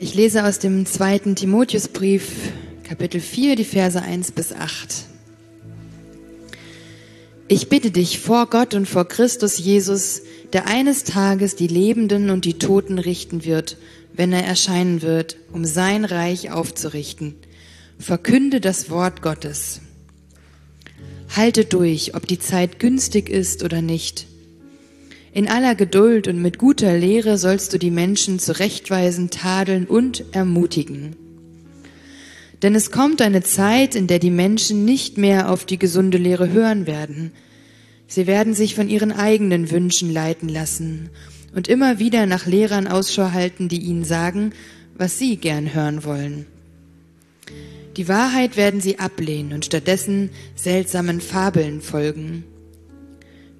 Ich lese aus dem zweiten Timotheusbrief, Kapitel 4, die Verse 1 bis 8. Ich bitte dich vor Gott und vor Christus Jesus, der eines Tages die Lebenden und die Toten richten wird, wenn er erscheinen wird, um sein Reich aufzurichten. Verkünde das Wort Gottes. Halte durch, ob die Zeit günstig ist oder nicht. In aller Geduld und mit guter Lehre sollst du die Menschen zurechtweisen, tadeln und ermutigen. Denn es kommt eine Zeit, in der die Menschen nicht mehr auf die gesunde Lehre hören werden. Sie werden sich von ihren eigenen Wünschen leiten lassen und immer wieder nach Lehrern Ausschau halten, die ihnen sagen, was sie gern hören wollen. Die Wahrheit werden sie ablehnen und stattdessen seltsamen Fabeln folgen.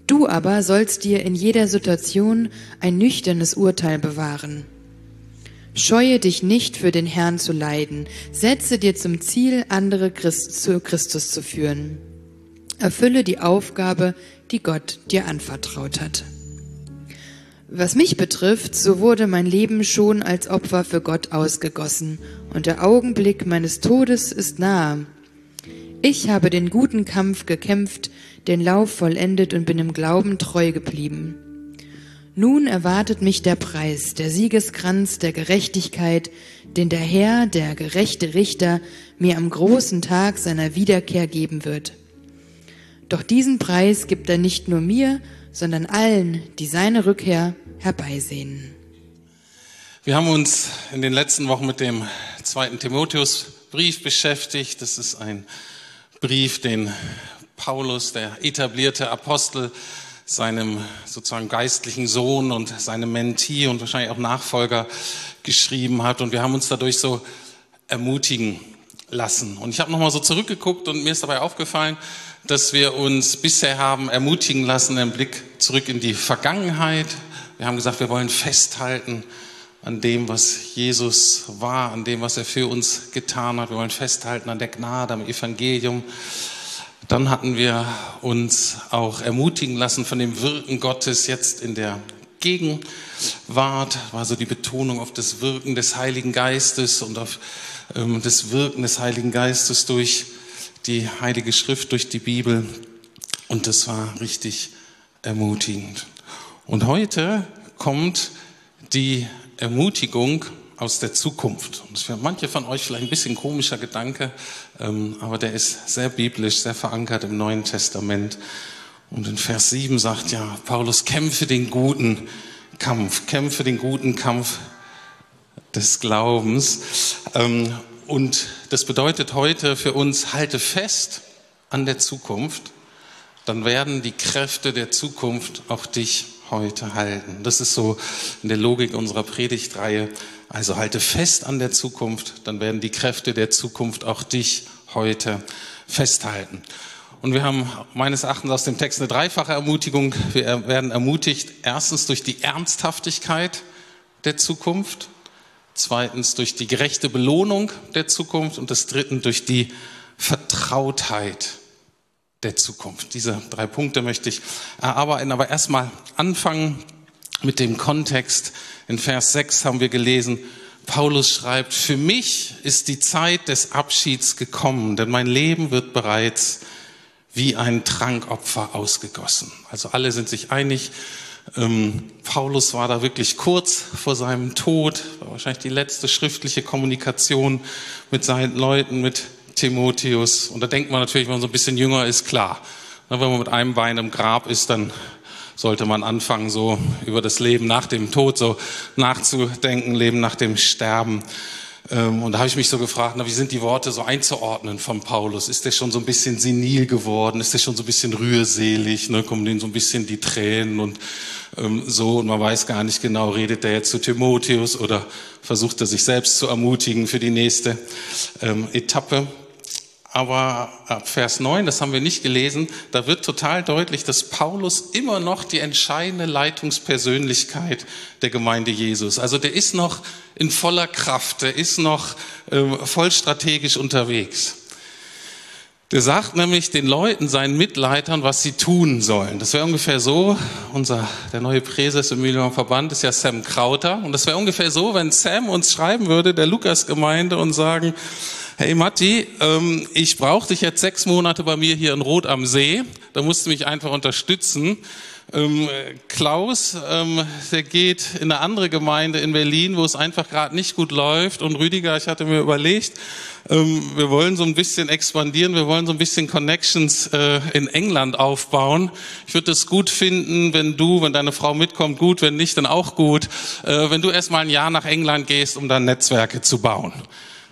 Du aber sollst dir in jeder Situation ein nüchternes Urteil bewahren. Scheue dich nicht für den Herrn zu leiden, setze dir zum Ziel, andere Christ zu Christus zu führen. Erfülle die Aufgabe, die Gott dir anvertraut hat. Was mich betrifft, so wurde mein Leben schon als Opfer für Gott ausgegossen, und der Augenblick meines Todes ist nahe. Ich habe den guten Kampf gekämpft, den Lauf vollendet und bin im Glauben treu geblieben. Nun erwartet mich der Preis, der Siegeskranz der Gerechtigkeit, den der Herr, der gerechte Richter, mir am großen Tag seiner Wiederkehr geben wird. Doch diesen Preis gibt er nicht nur mir, sondern allen, die seine Rückkehr herbeisehen. Wir haben uns in den letzten Wochen mit dem zweiten Timotheusbrief beschäftigt. Das ist ein Brief, den Paulus, der etablierte Apostel, seinem sozusagen geistlichen Sohn und seinem Mentee und wahrscheinlich auch Nachfolger geschrieben hat. Und wir haben uns dadurch so ermutigen lassen. Und ich habe nochmal so zurückgeguckt und mir ist dabei aufgefallen, dass wir uns bisher haben ermutigen lassen, einen Blick zurück in die Vergangenheit. Wir haben gesagt, wir wollen festhalten an dem, was Jesus war, an dem, was er für uns getan hat. Wir wollen festhalten an der Gnade, am Evangelium. Dann hatten wir uns auch ermutigen lassen von dem Wirken Gottes jetzt in der Gegenwart, war so die Betonung auf das Wirken des Heiligen Geistes und auf ähm, das Wirken des Heiligen Geistes durch die Heilige Schrift, durch die Bibel. Und das war richtig ermutigend. Und heute kommt die Ermutigung aus der Zukunft. Und für manche von euch vielleicht ein bisschen komischer Gedanke, ähm, aber der ist sehr biblisch, sehr verankert im Neuen Testament. Und in Vers 7 sagt ja Paulus, kämpfe den guten Kampf, kämpfe den guten Kampf des Glaubens. Und das bedeutet heute für uns, halte fest an der Zukunft, dann werden die Kräfte der Zukunft auch dich heute halten. Das ist so in der Logik unserer Predigtreihe. Also halte fest an der Zukunft, dann werden die Kräfte der Zukunft auch dich heute festhalten. Und wir haben meines Erachtens aus dem Text eine dreifache Ermutigung. Wir werden ermutigt, erstens durch die Ernsthaftigkeit der Zukunft, zweitens durch die gerechte Belohnung der Zukunft und das drittens durch die Vertrautheit der Zukunft. Diese drei Punkte möchte ich erarbeiten, aber erstmal anfangen mit dem Kontext. In Vers 6 haben wir gelesen, Paulus schreibt, für mich ist die Zeit des Abschieds gekommen, denn mein Leben wird bereits wie ein Trankopfer ausgegossen. Also alle sind sich einig, ähm, Paulus war da wirklich kurz vor seinem Tod, war wahrscheinlich die letzte schriftliche Kommunikation mit seinen Leuten, mit Timotheus. Und da denkt man natürlich, wenn man so ein bisschen jünger ist, klar. Wenn man mit einem Bein im Grab ist, dann sollte man anfangen, so über das Leben nach dem Tod so nachzudenken, Leben nach dem Sterben. Ähm, und da habe ich mich so gefragt, na, wie sind die Worte so einzuordnen von Paulus? Ist der schon so ein bisschen senil geworden? Ist der schon so ein bisschen rührselig? Ne? Kommen denen so ein bisschen die Tränen und ähm, so? Und man weiß gar nicht genau, redet der jetzt zu Timotheus oder versucht er sich selbst zu ermutigen für die nächste ähm, Etappe? Aber ab Vers 9, das haben wir nicht gelesen, da wird total deutlich, dass Paulus immer noch die entscheidende Leitungspersönlichkeit der Gemeinde Jesus. Also der ist noch in voller Kraft, der ist noch äh, voll strategisch unterwegs. Der sagt nämlich den Leuten, seinen Mitleitern, was sie tun sollen. Das wäre ungefähr so, unser, der neue Präses im Million Verband ist ja Sam Krauter. Und das wäre ungefähr so, wenn Sam uns schreiben würde, der Lukas-Gemeinde, und sagen, hey Matti, ähm, ich brauche dich jetzt sechs Monate bei mir hier in Rot am See. Da musst du mich einfach unterstützen. Ähm, Klaus, ähm, der geht in eine andere Gemeinde in Berlin, wo es einfach gerade nicht gut läuft. Und Rüdiger, ich hatte mir überlegt, ähm, wir wollen so ein bisschen expandieren, wir wollen so ein bisschen Connections äh, in England aufbauen. Ich würde es gut finden, wenn du, wenn deine Frau mitkommt, gut, wenn nicht, dann auch gut, äh, wenn du erst mal ein Jahr nach England gehst, um dann Netzwerke zu bauen.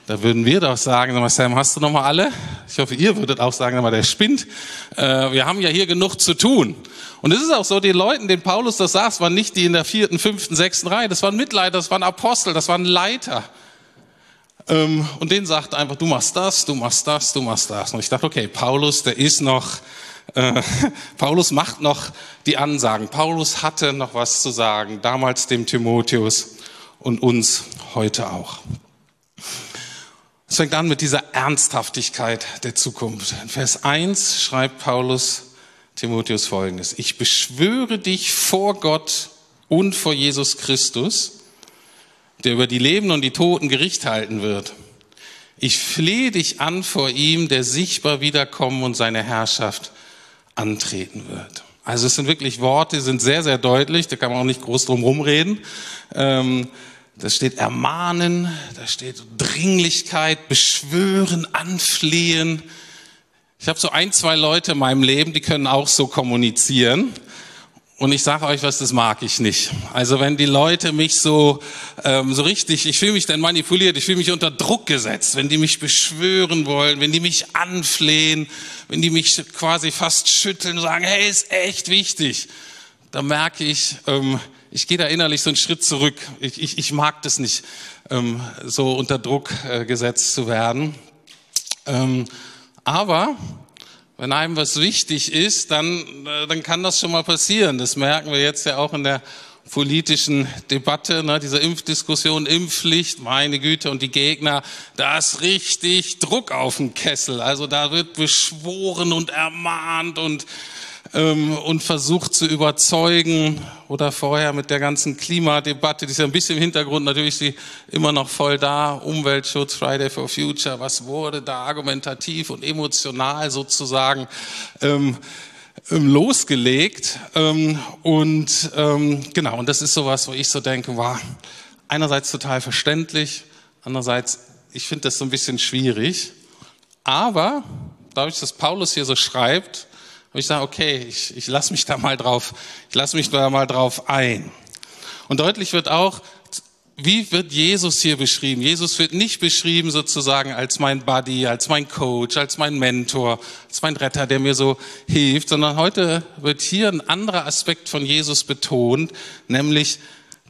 Da würden wir doch sagen, Sam, hast du noch mal alle? Ich hoffe, ihr würdet auch sagen, der spinnt. Äh, wir haben ja hier genug zu tun. Und es ist auch so, die Leute, denen Paulus das sagt, waren nicht die in der vierten, fünften, sechsten Reihe. Das waren Mitleiter, das waren Apostel, das waren Leiter. Ähm, und denen sagt einfach, du machst das, du machst das, du machst das. Und ich dachte, okay, Paulus, der ist noch, äh, Paulus macht noch die Ansagen. Paulus hatte noch was zu sagen, damals dem Timotheus und uns heute auch. Es fängt an mit dieser Ernsthaftigkeit der Zukunft. In Vers 1 schreibt Paulus, Timotheus folgendes. Ich beschwöre dich vor Gott und vor Jesus Christus, der über die Leben und die Toten Gericht halten wird. Ich flehe dich an vor ihm, der sichtbar wiederkommen und seine Herrschaft antreten wird. Also es sind wirklich Worte, die sind sehr, sehr deutlich, da kann man auch nicht groß drum rumreden. Ähm, da steht ermahnen, da steht Dringlichkeit, beschwören, anflehen, ich habe so ein, zwei Leute in meinem Leben, die können auch so kommunizieren. Und ich sage euch was, das mag ich nicht. Also wenn die Leute mich so, ähm, so richtig, ich fühle mich dann manipuliert, ich fühle mich unter Druck gesetzt, wenn die mich beschwören wollen, wenn die mich anflehen, wenn die mich quasi fast schütteln und sagen, hey, ist echt wichtig, dann merke ich, ähm, ich gehe da innerlich so einen Schritt zurück. Ich, ich, ich mag das nicht, ähm, so unter Druck äh, gesetzt zu werden. Ähm, aber wenn einem was wichtig ist, dann, äh, dann kann das schon mal passieren. Das merken wir jetzt ja auch in der politischen Debatte, ne, dieser Impfdiskussion, Impfpflicht, meine Güte, und die Gegner, da ist richtig Druck auf dem Kessel. Also da wird beschworen und ermahnt und ähm, und versucht zu überzeugen oder vorher mit der ganzen Klimadebatte, die ist ja ein bisschen im Hintergrund, natürlich sie immer noch voll da, Umweltschutz, Friday for Future, was wurde da argumentativ und emotional sozusagen ähm, ähm losgelegt ähm, und ähm, genau, und das ist sowas, wo ich so denke, war wow, einerseits total verständlich, andererseits, ich finde das so ein bisschen schwierig, aber dadurch, dass Paulus hier so schreibt, und ich sage, okay, ich, ich lasse mich da mal drauf, ich lasse mich da mal drauf ein. Und deutlich wird auch, wie wird Jesus hier beschrieben? Jesus wird nicht beschrieben sozusagen als mein Buddy, als mein Coach, als mein Mentor, als mein Retter, der mir so hilft, sondern heute wird hier ein anderer Aspekt von Jesus betont, nämlich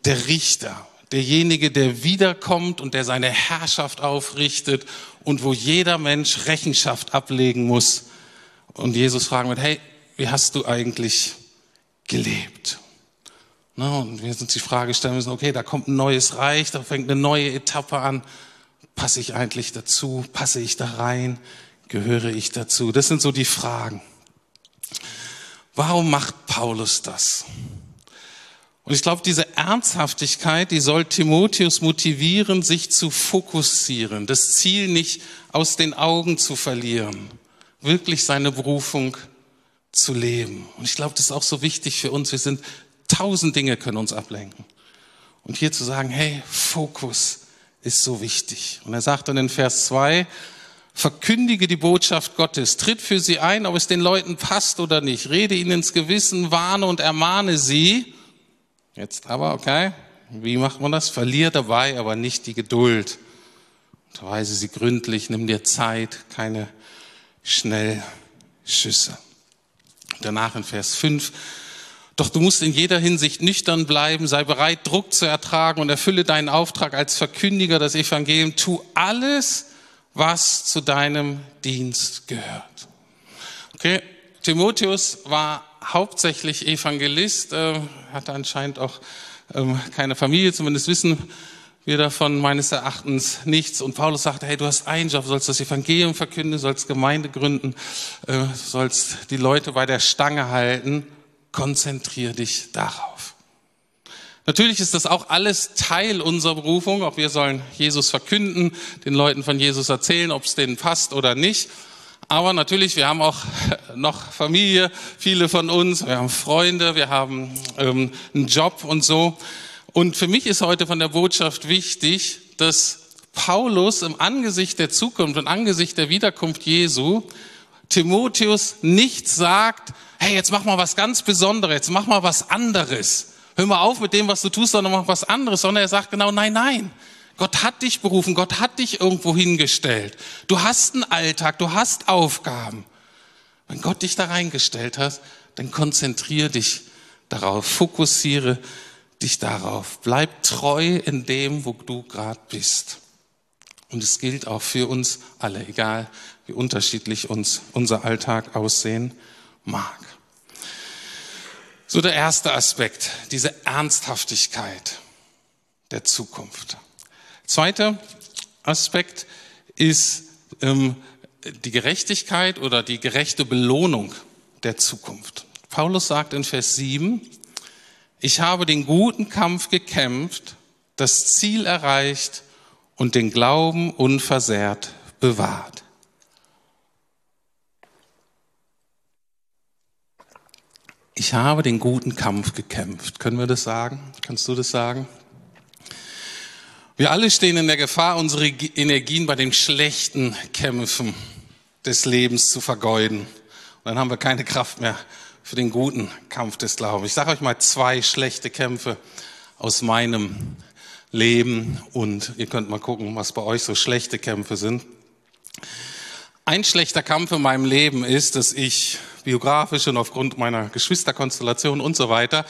der Richter, derjenige, der wiederkommt und der seine Herrschaft aufrichtet und wo jeder Mensch Rechenschaft ablegen muss und Jesus fragen wird, hey, wie hast du eigentlich gelebt? Na, und wir uns die Frage stellen müssen, okay, da kommt ein neues Reich, da fängt eine neue Etappe an. Passe ich eigentlich dazu? Passe ich da rein? Gehöre ich dazu? Das sind so die Fragen. Warum macht Paulus das? Und ich glaube, diese Ernsthaftigkeit, die soll Timotheus motivieren, sich zu fokussieren, das Ziel nicht aus den Augen zu verlieren wirklich seine Berufung zu leben. Und ich glaube, das ist auch so wichtig für uns. Wir sind, tausend Dinge können uns ablenken. Und hier zu sagen, hey, Fokus ist so wichtig. Und er sagt dann in Vers 2, verkündige die Botschaft Gottes, tritt für sie ein, ob es den Leuten passt oder nicht, rede ihnen ins Gewissen, warne und ermahne sie. Jetzt aber, okay, wie macht man das? Verlier dabei aber nicht die Geduld. Unterweise sie gründlich, nimm dir Zeit, keine Schnellschüsse. Danach in Vers 5. Doch du musst in jeder Hinsicht nüchtern bleiben, sei bereit, Druck zu ertragen und erfülle deinen Auftrag als Verkündiger des Evangeliums. Tu alles, was zu deinem Dienst gehört. Okay, Timotheus war hauptsächlich Evangelist, äh, hatte anscheinend auch ähm, keine Familie, zumindest wissen wir davon meines Erachtens nichts. Und Paulus sagte, hey, du hast einen Job, sollst das Evangelium verkünden, sollst Gemeinde gründen, äh, sollst die Leute bei der Stange halten. Konzentrier dich darauf. Natürlich ist das auch alles Teil unserer Berufung. Auch wir sollen Jesus verkünden, den Leuten von Jesus erzählen, ob es denen passt oder nicht. Aber natürlich, wir haben auch noch Familie, viele von uns, wir haben Freunde, wir haben ähm, einen Job und so. Und für mich ist heute von der Botschaft wichtig, dass Paulus im Angesicht der Zukunft und Angesicht der Wiederkunft Jesu Timotheus nicht sagt, hey, jetzt mach mal was ganz Besonderes, jetzt mach mal was anderes hör mal auf mit dem, was du tust, sondern mach was anderes, sondern er sagt genau, nein, nein. Gott hat dich berufen, Gott hat dich irgendwo hingestellt. Du hast einen Alltag, du hast Aufgaben. Wenn Gott dich da reingestellt hat, dann konzentriere dich darauf, fokussiere dich darauf. Bleib treu in dem, wo du gerade bist. Und es gilt auch für uns alle, egal wie unterschiedlich uns unser Alltag aussehen mag. So der erste Aspekt, diese Ernsthaftigkeit der Zukunft. Zweiter Aspekt ist ähm, die Gerechtigkeit oder die gerechte Belohnung der Zukunft. Paulus sagt in Vers 7, ich habe den guten Kampf gekämpft, das Ziel erreicht und den Glauben unversehrt bewahrt. ich habe den guten Kampf gekämpft. Können wir das sagen? Kannst du das sagen? Wir alle stehen in der Gefahr, unsere Energien bei den schlechten Kämpfen des Lebens zu vergeuden. Und dann haben wir keine Kraft mehr für den guten Kampf des Glaubens. Ich sage euch mal zwei schlechte Kämpfe aus meinem Leben und ihr könnt mal gucken, was bei euch so schlechte Kämpfe sind. Ein schlechter Kampf in meinem Leben ist, dass ich biografisch und aufgrund meiner Geschwisterkonstellation und so weiter,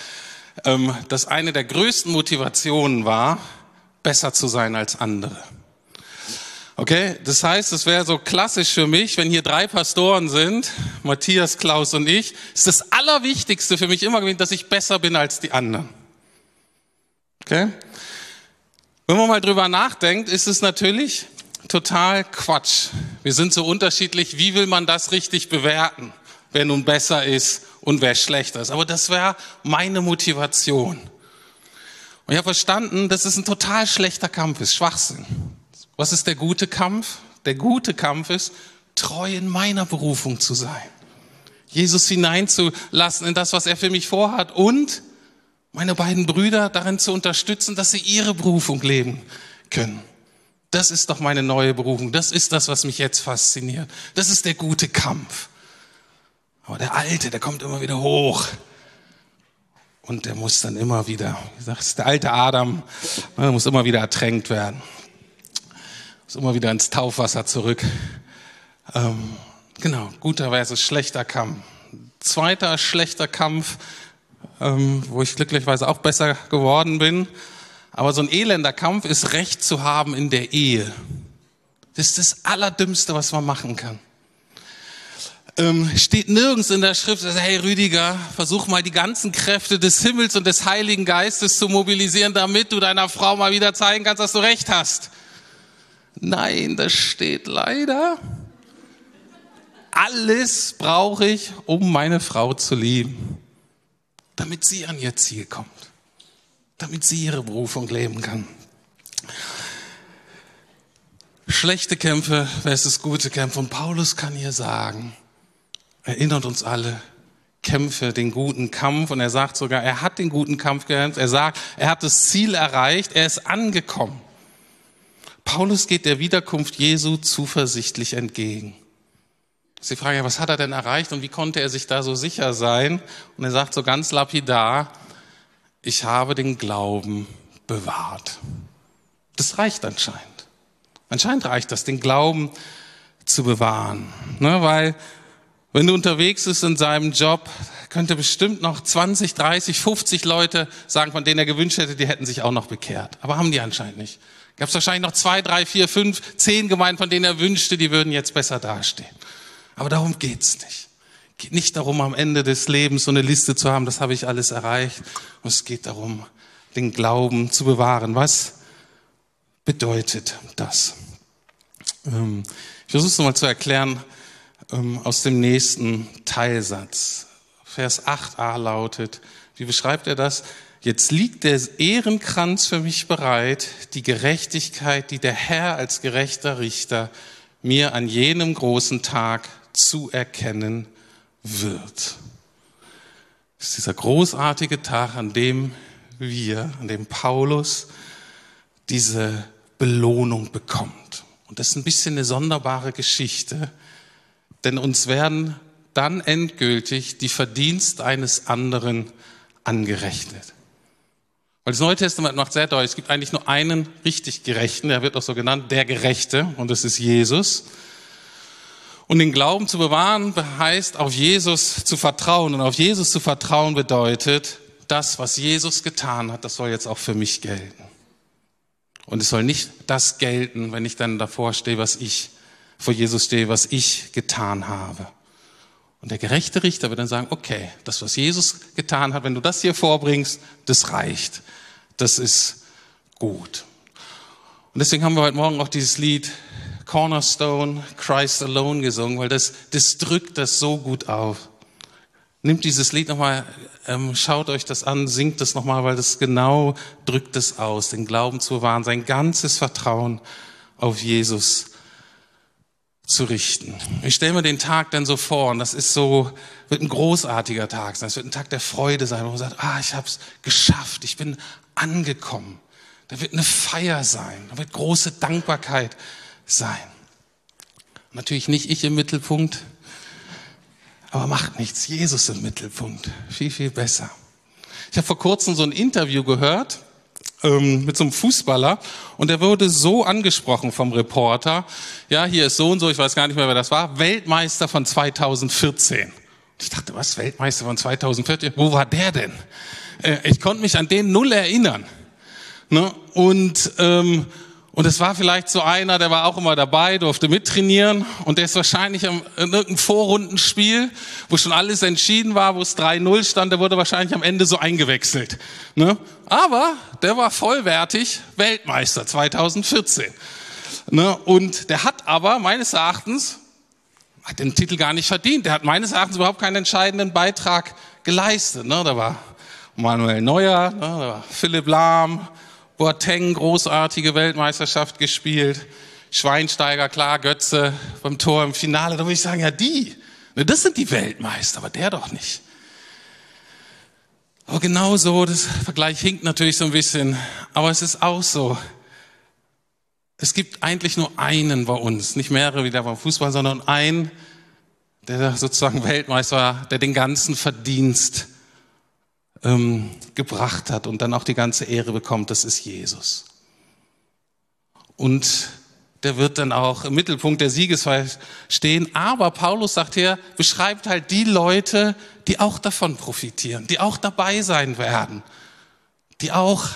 ähm, dass eine der größten Motivationen war, besser zu sein als andere. Okay, das heißt, es wäre so klassisch für mich, wenn hier drei Pastoren sind, Matthias, Klaus und ich, ist das Allerwichtigste für mich immer gewesen, dass ich besser bin als die anderen. Okay? Wenn man mal drüber nachdenkt, ist es natürlich total Quatsch. Wir sind so unterschiedlich. Wie will man das richtig bewerten? wer nun besser ist und wer schlechter ist. Aber das wäre meine Motivation. Und ich habe verstanden, dass es ein total schlechter Kampf ist, Schwachsinn. Was ist der gute Kampf? Der gute Kampf ist, treu in meiner Berufung zu sein. Jesus hineinzulassen in das, was er für mich vorhat und meine beiden Brüder darin zu unterstützen, dass sie ihre Berufung leben können. Das ist doch meine neue Berufung. Das ist das, was mich jetzt fasziniert. Das ist der gute Kampf. Aber der Alte, der kommt immer wieder hoch. Und der muss dann immer wieder, wie sagst der alte Adam, ne, der muss immer wieder ertränkt werden. Muss immer wieder ins Taufwasser zurück. Ähm, genau, guter versus schlechter Kampf. Zweiter schlechter Kampf, ähm, wo ich glücklicherweise auch besser geworden bin. Aber so ein elender Kampf ist Recht zu haben in der Ehe. Das ist das Allerdümmste, was man machen kann ähm, steht nirgends in der Schrift, dass, hey Rüdiger, versuch mal die ganzen Kräfte des Himmels und des Heiligen Geistes zu mobilisieren, damit du deiner Frau mal wieder zeigen kannst, dass du recht hast. Nein, das steht leider. Alles brauche ich, um meine Frau zu lieben, damit sie an ihr Ziel kommt, damit sie ihre Berufung leben kann. Schlechte Kämpfe versus gute Kämpfe. Und Paulus kann hier sagen, erinnert uns alle, kämpfe den guten Kampf. Und er sagt sogar, er hat den guten Kampf gekämpft. Er sagt, er hat das Ziel erreicht, er ist angekommen. Paulus geht der Wiederkunft Jesu zuversichtlich entgegen. Sie fragen ja, was hat er denn erreicht und wie konnte er sich da so sicher sein? Und er sagt so ganz lapidar, ich habe den Glauben bewahrt. Das reicht anscheinend. Anscheinend reicht das, den Glauben zu bewahren. Ne, weil wenn du unterwegs bist in seinem Job, könnte bestimmt noch 20, 30, 50 Leute sagen, von denen er gewünscht hätte, die hätten sich auch noch bekehrt. Aber haben die anscheinend nicht. Gab es wahrscheinlich noch zwei, drei, vier, fünf, zehn Gemeinden, von denen er wünschte, die würden jetzt besser dastehen. Aber darum geht's nicht. Geht nicht darum, am Ende des Lebens so eine Liste zu haben, das habe ich alles erreicht. Und es geht darum, den Glauben zu bewahren. Was bedeutet das? Ähm, ich versuche es nochmal zu erklären ähm, aus dem nächsten Teilsatz. Vers 8a lautet, wie beschreibt er das? Jetzt liegt der Ehrenkranz für mich bereit, die Gerechtigkeit, die der Herr als gerechter Richter mir an jenem großen Tag zuerkennen wird. Das ist dieser großartige Tag, an dem wir, an dem Paulus diese Belohnung bekommt. Und das ist ein bisschen eine sonderbare Geschichte, denn uns werden dann endgültig die Verdienst eines anderen angerechnet. Weil das Neue Testament macht sehr deutlich, es gibt eigentlich nur einen richtig Gerechten, der wird auch so genannt, der Gerechte, und das ist Jesus. Und den Glauben zu bewahren heißt, auf Jesus zu vertrauen. Und auf Jesus zu vertrauen bedeutet, das, was Jesus getan hat, das soll jetzt auch für mich gelten. Und es soll nicht das gelten, wenn ich dann davor stehe, was ich vor Jesus stehe, was ich getan habe. Und der gerechte Richter wird dann sagen, okay, das, was Jesus getan hat, wenn du das hier vorbringst, das reicht. Das ist gut. Und deswegen haben wir heute Morgen auch dieses Lied Cornerstone, Christ Alone gesungen, weil das, das drückt das so gut auf. Nimmt dieses Lied nochmal, ähm, schaut euch das an, singt das nochmal, weil das genau drückt es aus, den Glauben zu wahren, sein ganzes Vertrauen auf Jesus zu richten. Ich stelle mir den Tag dann so vor und das ist so, wird ein großartiger Tag sein. Es wird ein Tag der Freude sein, wo man sagt, ah, ich habe es geschafft, ich bin angekommen. Da wird eine Feier sein, da wird große Dankbarkeit sein. Natürlich nicht ich im Mittelpunkt, aber macht nichts, Jesus im Mittelpunkt. Viel, viel besser. Ich habe vor kurzem so ein Interview gehört ähm, mit so einem Fußballer und der wurde so angesprochen vom Reporter. Ja, hier ist so und so, ich weiß gar nicht mehr, wer das war, Weltmeister von 2014. Ich dachte, was, Weltmeister von 2014? Wo war der denn? Äh, ich konnte mich an den null erinnern. Ne? Und ähm, und es war vielleicht so einer, der war auch immer dabei, durfte mittrainieren und der ist wahrscheinlich in irgendeinem Vorrundenspiel, wo schon alles entschieden war, wo es 3-0 stand, der wurde wahrscheinlich am Ende so eingewechselt. Ne? Aber der war vollwertig Weltmeister 2014. Ne? Und der hat aber meines Erachtens, hat den Titel gar nicht verdient, der hat meines Erachtens überhaupt keinen entscheidenden Beitrag geleistet. Ne? Da war Manuel Neuer, ne? da war Philipp Lahm, Boateng, großartige Weltmeisterschaft gespielt. Schweinsteiger, klar, Götze beim Tor im Finale. Da würde ich sagen, ja, die. Ne, das sind die Weltmeister, aber der doch nicht. Aber genau so, das Vergleich hinkt natürlich so ein bisschen, aber es ist auch so. Es gibt eigentlich nur einen bei uns, nicht mehrere wie der beim Fußball, sondern einen, der sozusagen Weltmeister war, der den ganzen Verdienst ähm, gebracht hat und dann auch die ganze Ehre bekommt, das ist Jesus. Und der wird dann auch im Mittelpunkt der Siegesfeier stehen. Aber Paulus sagt hier, beschreibt halt die Leute, die auch davon profitieren, die auch dabei sein werden, die auch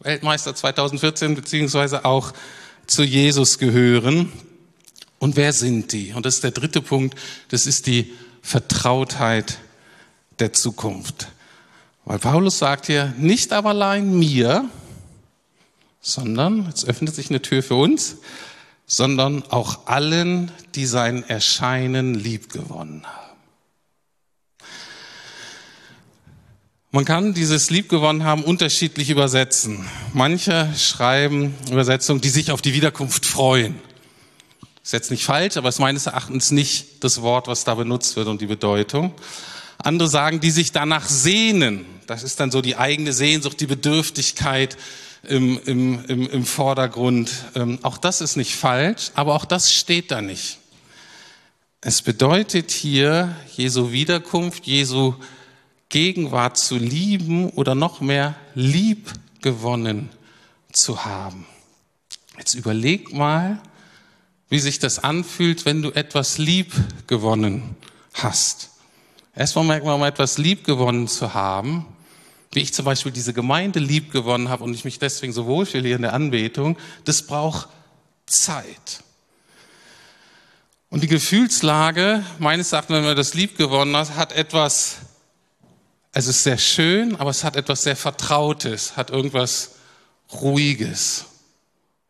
Weltmeister 2014 beziehungsweise auch zu Jesus gehören. Und wer sind die? Und das ist der dritte Punkt, das ist die Vertrautheit der Zukunft. Weil Paulus sagt hier, nicht aber allein mir, sondern, jetzt öffnet sich eine Tür für uns, sondern auch allen, die sein Erscheinen liebgewonnen haben. Man kann dieses liebgewonnen haben unterschiedlich übersetzen. Manche schreiben Übersetzungen, die sich auf die Wiederkunft freuen. Ist jetzt nicht falsch, aber ist meines Erachtens nicht das Wort, was da benutzt wird und die Bedeutung. Andere sagen, die sich danach sehnen. Das ist dann so die eigene Sehnsucht, die Bedürftigkeit im, im, im, im Vordergrund. Ähm, auch das ist nicht falsch, aber auch das steht da nicht. Es bedeutet hier, Jesu Wiederkunft, Jesu Gegenwart zu lieben oder noch mehr lieb gewonnen zu haben. Jetzt überleg mal, wie sich das anfühlt, wenn du etwas lieb gewonnen hast. Erstmal merkt man, um etwas lieb gewonnen zu haben, wie ich zum Beispiel diese Gemeinde lieb gewonnen habe und ich mich deswegen so wohlfühle hier in der Anbetung, das braucht Zeit. Und die Gefühlslage, meines Erachtens, wenn man das lieb gewonnen hat, hat etwas, es ist sehr schön, aber es hat etwas sehr Vertrautes, hat irgendwas Ruhiges.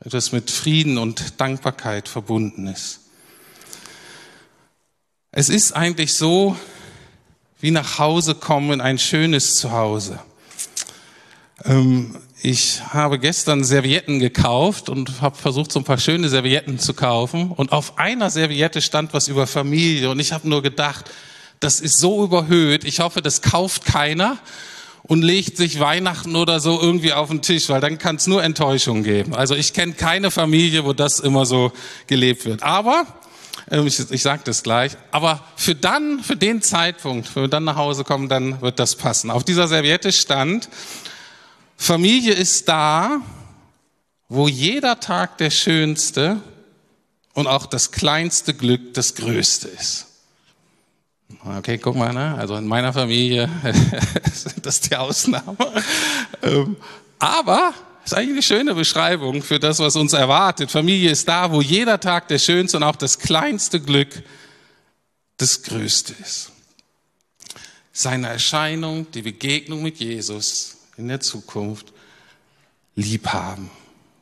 etwas mit Frieden und Dankbarkeit verbunden ist. Es ist eigentlich so, wie nach Hause kommen in ein schönes Zuhause. Ähm, ich habe gestern Servietten gekauft und habe versucht, so ein paar schöne Servietten zu kaufen. Und auf einer Serviette stand was über Familie. Und ich habe nur gedacht, das ist so überhöht. Ich hoffe, das kauft keiner und legt sich Weihnachten oder so irgendwie auf den Tisch, weil dann kann es nur Enttäuschung geben. Also ich kenne keine Familie, wo das immer so gelebt wird. Aber ähm, ich, ich sage das gleich. Aber für dann, für den Zeitpunkt, wenn wir dann nach Hause kommen, dann wird das passen. Auf dieser Serviette stand, Familie ist da, wo jeder Tag der schönste und auch das kleinste Glück das größte ist. Okay, guck mal, ne? also in meiner Familie sind das die Ausnahmen. Ähm, aber ist eigentlich eine schöne Beschreibung für das, was uns erwartet. Familie ist da, wo jeder Tag der schönste und auch das kleinste Glück das größte ist. Seine Erscheinung, die Begegnung mit Jesus in der Zukunft lieb haben.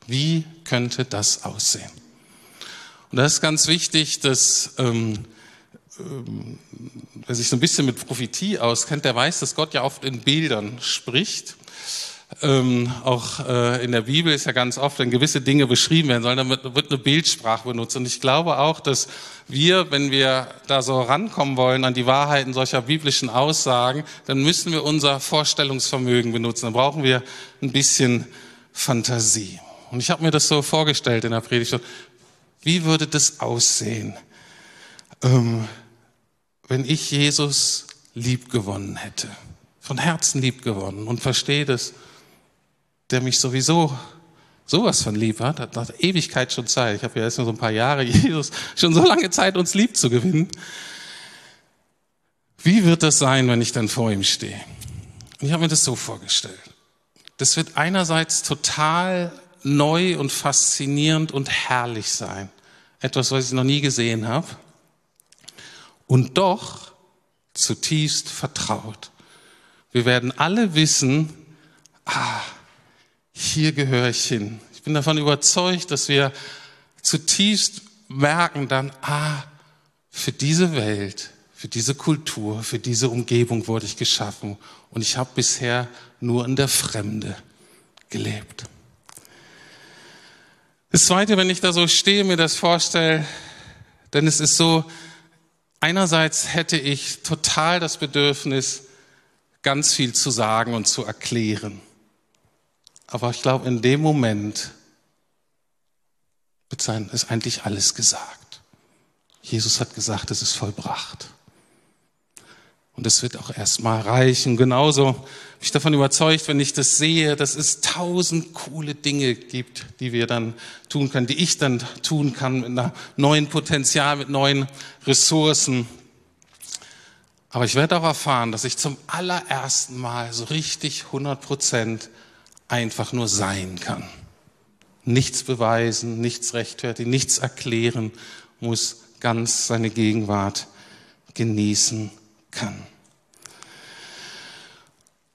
Wie könnte das aussehen? Und das ist ganz wichtig, dass ähm, ähm, wer sich so ein bisschen mit Prophetie auskennt, der weiß, dass Gott ja oft in Bildern spricht. Ähm, auch äh, in der Bibel ist ja ganz oft, wenn gewisse Dinge beschrieben werden sollen, dann wird, eine Bildsprache benutzt. Und ich glaube auch, dass wir, wenn wir da so rankommen wollen an die Wahrheiten solcher biblischen Aussagen, dann müssen wir unser Vorstellungsvermögen benutzen. Dann brauchen wir ein bisschen Fantasie. Und ich habe mir das so vorgestellt in der Predigt. Wie würde das aussehen, ähm, wenn ich Jesus lieb gewonnen hätte? Von Herzen lieb gewonnen und verstehe das der mich sowieso sowas von lieb hat, hat nach Ewigkeit schon Zeit. Ich habe ja erst nur so ein paar Jahre, Jesus, schon so lange Zeit, uns lieb zu gewinnen. Wie wird das sein, wenn ich dann vor ihm stehe? Und ich habe mir das so vorgestellt. Das wird einerseits total neu und faszinierend und herrlich sein. Etwas, was ich noch nie gesehen habe. Und doch zutiefst vertraut. Wir werden alle wissen, ah, hier gehöre ich hin. Ich bin davon überzeugt, dass wir zutiefst merken dann, ah, für diese Welt, für diese Kultur, für diese Umgebung wurde ich geschaffen und ich habe bisher nur in der Fremde gelebt. Das Zweite, wenn ich da so stehe, mir das vorstelle, denn es ist so, einerseits hätte ich total das Bedürfnis, ganz viel zu sagen und zu erklären. Aber ich glaube, in dem Moment ist eigentlich alles gesagt. Jesus hat gesagt, es ist vollbracht. Und es wird auch erstmal reichen. Genauso bin ich davon überzeugt, wenn ich das sehe, dass es tausend coole Dinge gibt, die wir dann tun können, die ich dann tun kann mit einem neuen Potenzial, mit neuen Ressourcen. Aber ich werde auch erfahren, dass ich zum allerersten Mal so richtig 100 Prozent einfach nur sein kann. Nichts beweisen, nichts rechtfertigen, nichts erklären, muss ganz seine Gegenwart genießen kann.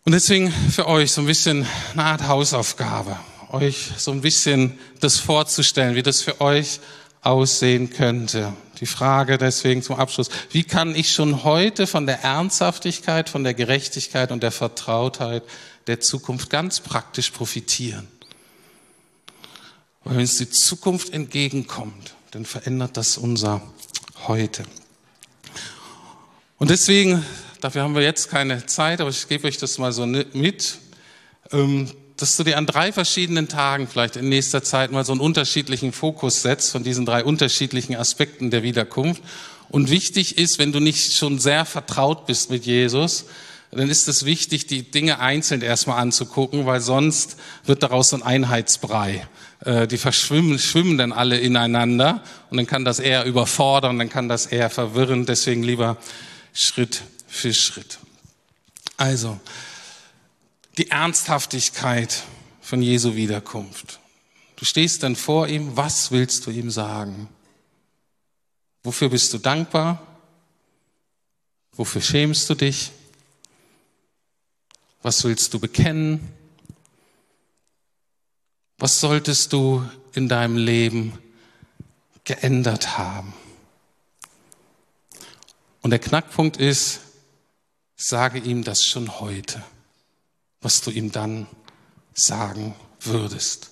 Und deswegen für euch so ein bisschen eine Art Hausaufgabe, euch so ein bisschen das vorzustellen, wie das für euch aussehen könnte. Die Frage deswegen zum Abschluss, wie kann ich schon heute von der Ernsthaftigkeit, von der Gerechtigkeit und der Vertrautheit der Zukunft ganz praktisch profitieren. Weil wenn uns die Zukunft entgegenkommt, dann verändert das unser Heute. Und deswegen, dafür haben wir jetzt keine Zeit, aber ich gebe euch das mal so mit, ähm, dass du dir an drei verschiedenen Tagen vielleicht in nächster Zeit mal so einen unterschiedlichen Fokus setzt von diesen drei unterschiedlichen Aspekten der Wiederkunft. Und wichtig ist, wenn du nicht schon sehr vertraut bist mit Jesus, dann ist es wichtig, die Dinge einzeln erstmal anzugucken, weil sonst wird daraus so ein Einheitsbrei. Äh, die verschwimmen, schwimmen dann alle ineinander und dann kann das eher überfordern, dann kann das eher verwirren. Deswegen lieber Schritt für Schritt. Also, die Ernsthaftigkeit von Jesu Wiederkunft. Du stehst dann vor ihm, was willst du ihm sagen? Wofür bist du dankbar? Wofür schämst du dich? Was willst du bekennen? Was solltest du in deinem Leben geändert haben. Und der Knackpunkt ist, sage ihm das schon heute, was du ihm dann sagen würdest.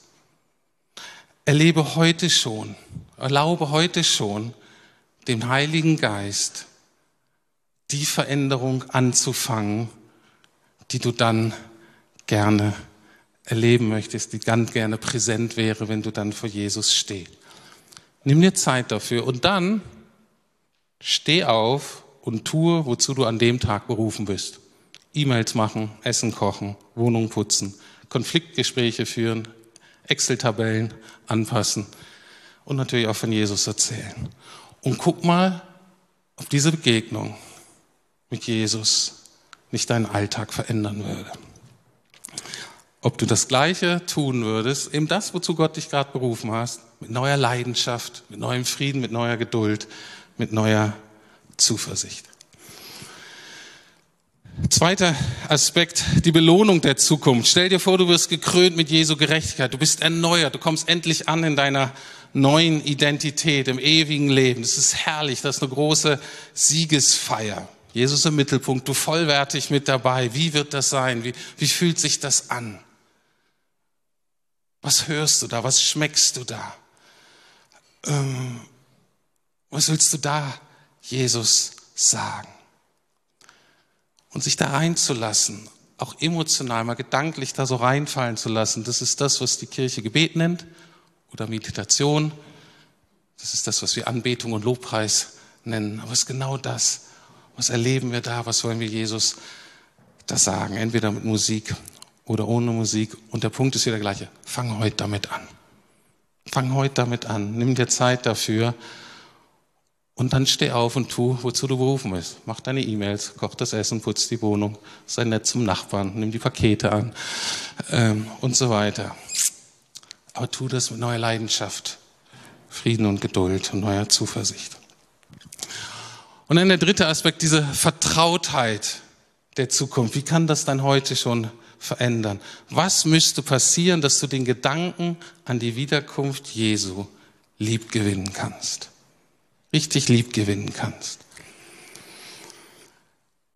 Erlebe heute schon, erlaube heute schon dem Heiligen Geist die Veränderung anzufangen, die du dann gerne erleben möchtest, die ganz gerne präsent wäre, wenn du dann vor Jesus stehst. Nimm dir Zeit dafür und dann steh auf und tue, wozu du an dem Tag berufen bist. E-Mails machen, Essen kochen, Wohnung putzen, Konfliktgespräche führen, Excel-Tabellen anpassen und natürlich auch von Jesus erzählen. Und guck mal, ob diese Begegnung mit Jesus nicht deinen Alltag verändern würde. Ob du das Gleiche tun würdest, eben das, wozu Gott dich gerade berufen hast, mit neuer Leidenschaft, mit neuem Frieden, mit neuer Geduld, mit neuer Zuversicht. Zweiter Aspekt, die Belohnung der Zukunft. Stell dir vor, du wirst gekrönt mit Jesu Gerechtigkeit. Du bist erneuert. Du kommst endlich an in deiner neuen Identität, im ewigen Leben. Das ist herrlich. Das ist eine große Siegesfeier. Jesus im Mittelpunkt, du vollwertig mit dabei. Wie wird das sein? Wie, wie fühlt sich das an? Was hörst du da? Was schmeckst du da? Ähm, was willst du da Jesus sagen? Und sich da reinzulassen, auch emotional, mal gedanklich da so reinfallen zu lassen, das ist das, was die Kirche Gebet nennt oder Meditation. Das ist das, was wir Anbetung und Lobpreis nennen. Aber es ist genau das. Was erleben wir da? Was wollen wir Jesus da sagen? Entweder mit Musik oder ohne Musik. Und der Punkt ist wieder der gleiche. Fang heute damit an. Fang heute damit an. Nimm dir Zeit dafür. Und dann steh auf und tu, wozu du berufen bist. Mach deine E-Mails, koch das Essen, putz die Wohnung, sei nett zum Nachbarn, nimm die Pakete an ähm, und so weiter. Aber tu das mit neuer Leidenschaft, Frieden und Geduld und neuer Zuversicht. Und dann der dritte Aspekt, diese Vertrautheit der Zukunft. Wie kann das dann heute schon verändern? Was müsste passieren, dass du den Gedanken an die Wiederkunft Jesu lieb gewinnen kannst? Richtig lieb gewinnen kannst.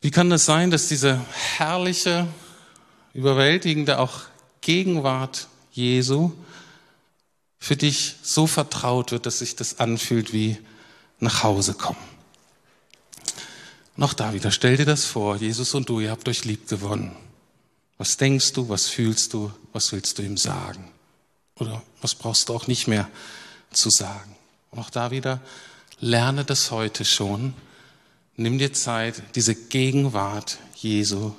Wie kann das sein, dass diese herrliche, überwältigende auch Gegenwart Jesu für dich so vertraut wird, dass sich das anfühlt wie nach Hause kommen? Noch da wieder, stell dir das vor, Jesus und du, ihr habt euch lieb gewonnen. Was denkst du, was fühlst du, was willst du ihm sagen? Oder was brauchst du auch nicht mehr zu sagen? Und auch da wieder, lerne das heute schon. Nimm dir Zeit, diese Gegenwart Jesu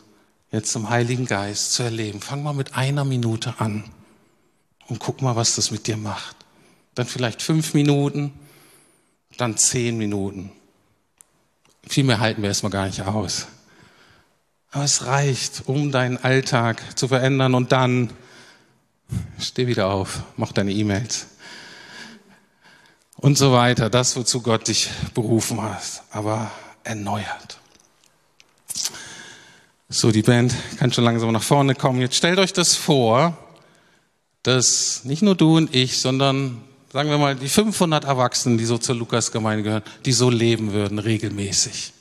jetzt zum Heiligen Geist zu erleben. Fang mal mit einer Minute an und guck mal, was das mit dir macht. Dann vielleicht fünf Minuten, dann zehn Minuten. Viel mehr halten wir erstmal gar nicht aus. Aber es reicht, um deinen Alltag zu verändern und dann steh wieder auf, mach deine E-Mails und so weiter. Das, wozu Gott dich berufen hat, aber erneuert. So, die Band kann schon langsam nach vorne kommen. Jetzt stellt euch das vor, dass nicht nur du und ich, sondern sagen wir mal die 500 Erwachsenen, die so zur Lukas-Gemeinde gehören, die so leben würden regelmäßig.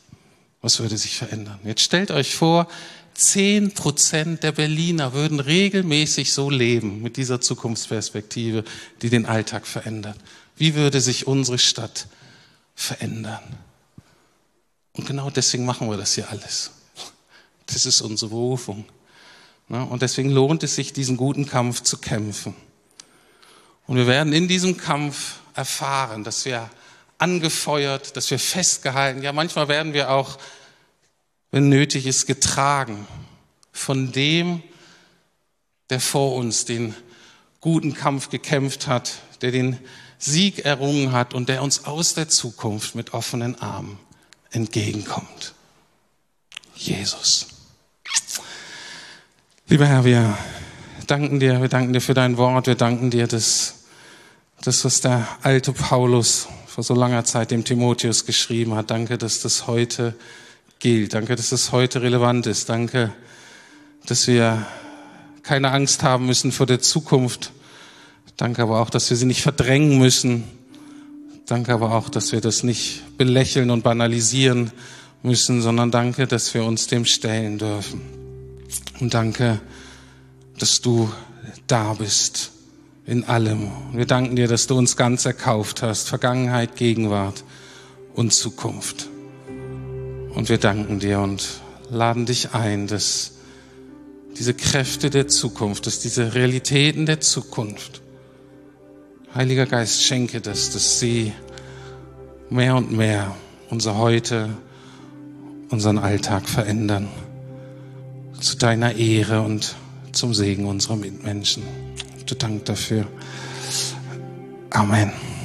Was würde sich verändern? Jetzt stellt euch vor, zehn Prozent der Berliner würden regelmäßig so leben mit dieser Zukunftsperspektive, die den Alltag verändert. Wie würde sich unsere Stadt verändern? Und genau deswegen machen wir das hier alles. Das ist unsere Berufung. Und deswegen lohnt es sich, diesen guten Kampf zu kämpfen. Und wir werden in diesem Kampf erfahren, dass wir angefeuert, dass wir festgehalten, ja manchmal werden wir auch, wenn nötig ist, getragen von dem, der vor uns den guten Kampf gekämpft hat, der den Sieg errungen hat und der uns aus der Zukunft mit offenen Armen entgegenkommt. Jesus. Lieber Herr, wir danken dir, wir danken dir für dein Wort, wir danken dir, dass das, was der alte Paulus vor so langer Zeit dem Timotheus geschrieben hat. Danke, dass das heute gilt. Danke, dass das heute relevant ist. Danke, dass wir keine Angst haben müssen vor der Zukunft, Danke aber auch, dass wir sie nicht verdrängen müssen. Danke aber auch, dass wir das nicht belächeln und banalisieren müssen, sondern danke, dass wir uns dem stellen dürfen. Und danke, dass du da bist in allem. Wir danken dir, dass du uns ganz erkauft hast, Vergangenheit, Gegenwart und Zukunft. Und wir danken dir und laden dich ein, dass diese Kräfte der Zukunft, dass diese Realitäten der Zukunft, Heiliger Geist, schenke das, dass sie mehr und mehr unser Heute, unseren Alltag verändern. Zu deiner Ehre und zum Segen unserer Mitmenschen. Dank dafür. Amen.